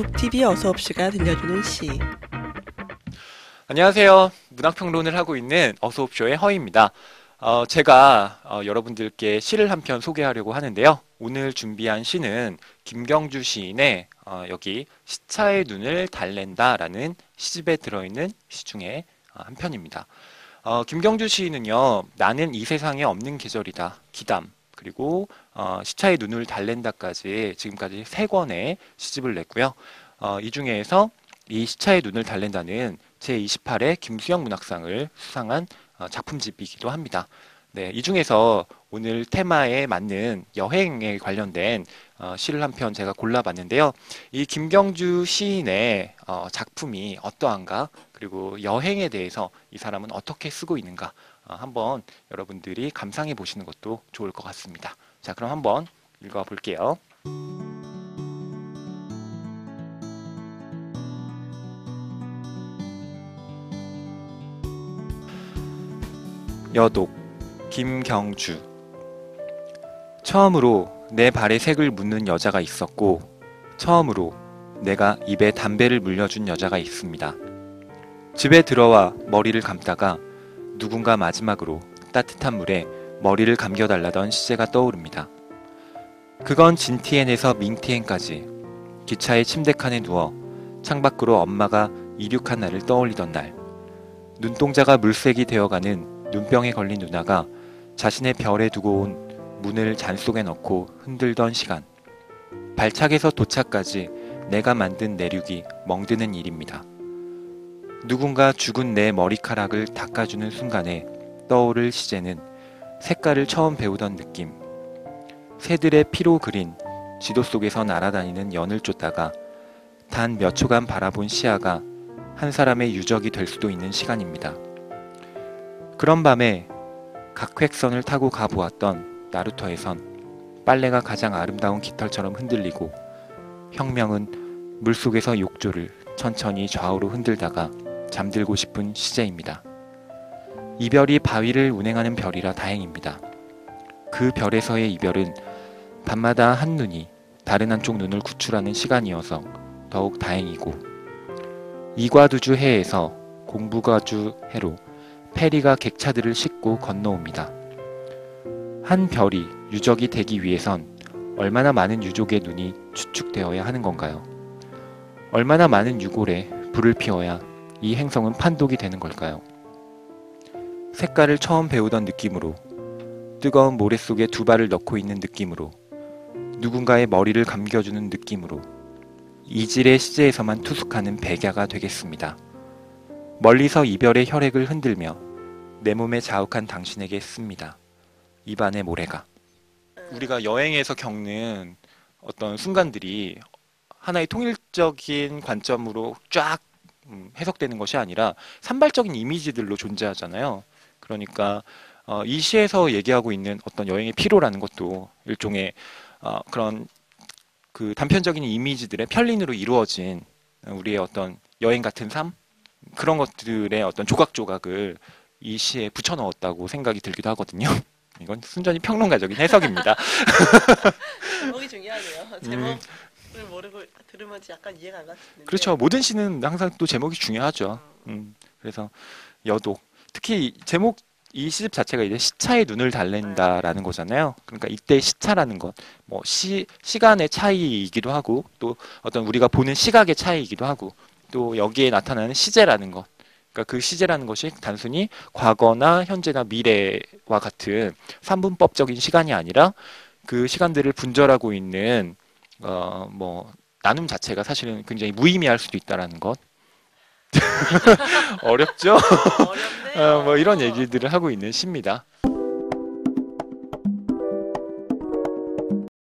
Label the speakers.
Speaker 1: 북TV 어서옵시가 들려주는 시.
Speaker 2: 안녕하세요. 문학평론을 하고 있는 어서옵쇼의 허입니다. 어, 제가 어, 여러분들께 시를 한 편 소개하려고 하는데요. 오늘 준비한 시는 김경주 시인의 어, 여기 시차의 눈을 달랜다라는 시집에 들어있는 시 중에 어, 한 편입니다. 어, 김경주 시인은요, 나는 이 세상에 없는 계절이다. 기담. 그리고 어, 시차의 눈을 달랜다까지 지금까지 세 권의 시집을 냈고요. 어, 이 중에서 이 시차의 눈을 달랜다는 제28회 김수영 문학상을 수상한 어, 작품집이기도 합니다. 네, 이 중에서 오늘 테마에 맞는 여행에 관련된 어, 시를 한 편 제가 골라봤는데요. 이 김경주 시인의 어, 작품이 어떠한가, 그리고 여행에 대해서 이 사람은 어떻게 쓰고 있는가, 어, 한번 여러분들이 감상해 보시는 것도 좋을 것 같습니다. 자, 그럼 한번 읽어 볼게요. 여독 김경주 처음으로 내 발에 색을 묻는 여자가 있었고 처음으로 내가 입에 담배를 물려준 여자가 있습니다. 집에 들어와 머리를 감다가 누군가 마지막으로 따뜻한 물에 머리를 감겨달라던 시제가 떠오릅니다. 그건 진티엔에서 민티엔까지 기차의 침대칸에 누워 창밖으로 엄마가 이륙한 날을 떠올리던 날 눈동자가 물색이 되어가는 눈병에 걸린 누나가 자신의 별에 두고 온 문을 잔 속에 넣고 흔들던 시간. 발착에서 도착까지 내가 만든 내륙이 멍드는 일입니다. 누군가 죽은 내 머리카락을 닦아주는 순간에 떠오를 시제는 색깔을 처음 배우던 느낌. 새들의 피로 그린 지도 속에서 날아다니는 연을 쫓다가 단 몇 초간 바라본 시야가 한 사람의 유적이 될 수도 있는 시간입니다. 그런 밤에 각획선을 타고 가보았던 나루터에선 빨래가 가장 아름다운 깃털처럼 흔들리고 혁명은 물속에서 욕조를 천천히 좌우로 흔들다가 잠들고 싶은 시제입니다. 이별이 바위를 운행하는 별이라 다행입니다. 그 별에서의 이별은 밤마다 한 눈이 다른 한쪽 눈을 구출하는 시간이어서 더욱 다행이고 이과두주 해에서 공부가주 해로 페리가 객차들을 싣고 건너옵니다. 한 별이 유적이 되기 위해선 얼마나 많은 유족의 눈이 추측되어야 하는 건가요? 얼마나 많은 유골에 불을 피워야 이 행성은 판독이 되는 걸까요? 색깔을 처음 배우던 느낌으로 뜨거운 모래 속에 두 발을 넣고 있는 느낌으로 누군가의 머리를 감겨주는 느낌으로 이질의 시제에서만 투숙하는 백야가 되겠습니다. 멀리서 이별의 혈액을 흔들며 내 몸에 자욱한 당신에게 씁니다. 입안의 모래가. 우리가 여행에서 겪는 어떤 순간들이 하나의 통일적인 관점으로 쫙 음, 해석되는 것이 아니라 산발적인 이미지들로 존재하잖아요. 그러니까 어, 이 시에서 얘기하고 있는 어떤 여행의 피로라는 것도 일종의 어, 그런 그 단편적인 이미지들의 편린으로 이루어진 우리의 어떤 여행 같은 삶 그런 것들의 어떤 조각조각을 이 시에 붙여 넣었다고 생각이 들기도 하거든요. 이건 순전히 평론가적인 해석입니다.
Speaker 1: 제목이 중요하네요. 제목을 모르고 들으면 약간 이해가 안 갔는데.
Speaker 2: 그렇죠. 모든 시는 항상 또 제목이 중요하죠. 음, 그래서 여독 특히 이 제목 이 시집 자체가 이제 시차의 눈을 달랜다라는 거잖아요. 그러니까 이때 시차라는 것, 뭐 시, 시간의 차이이기도 하고, 또 어떤 우리가 보는 시각의 차이이기도 하고, 또 여기에 나타나는 시제라는 것. 그러니까 그 시제라는 것이 단순히 과거나 현재나 미래와 같은 삼분법적인 시간이 아니라 그 시간들을 분절하고 있는, 어, 뭐, 나눔 자체가 사실은 굉장히 무의미할 수도 있다라는 것. 어렵죠?
Speaker 1: 어렵네요.
Speaker 2: 어, 뭐 이런 얘기들을 하고 있는 시입니다.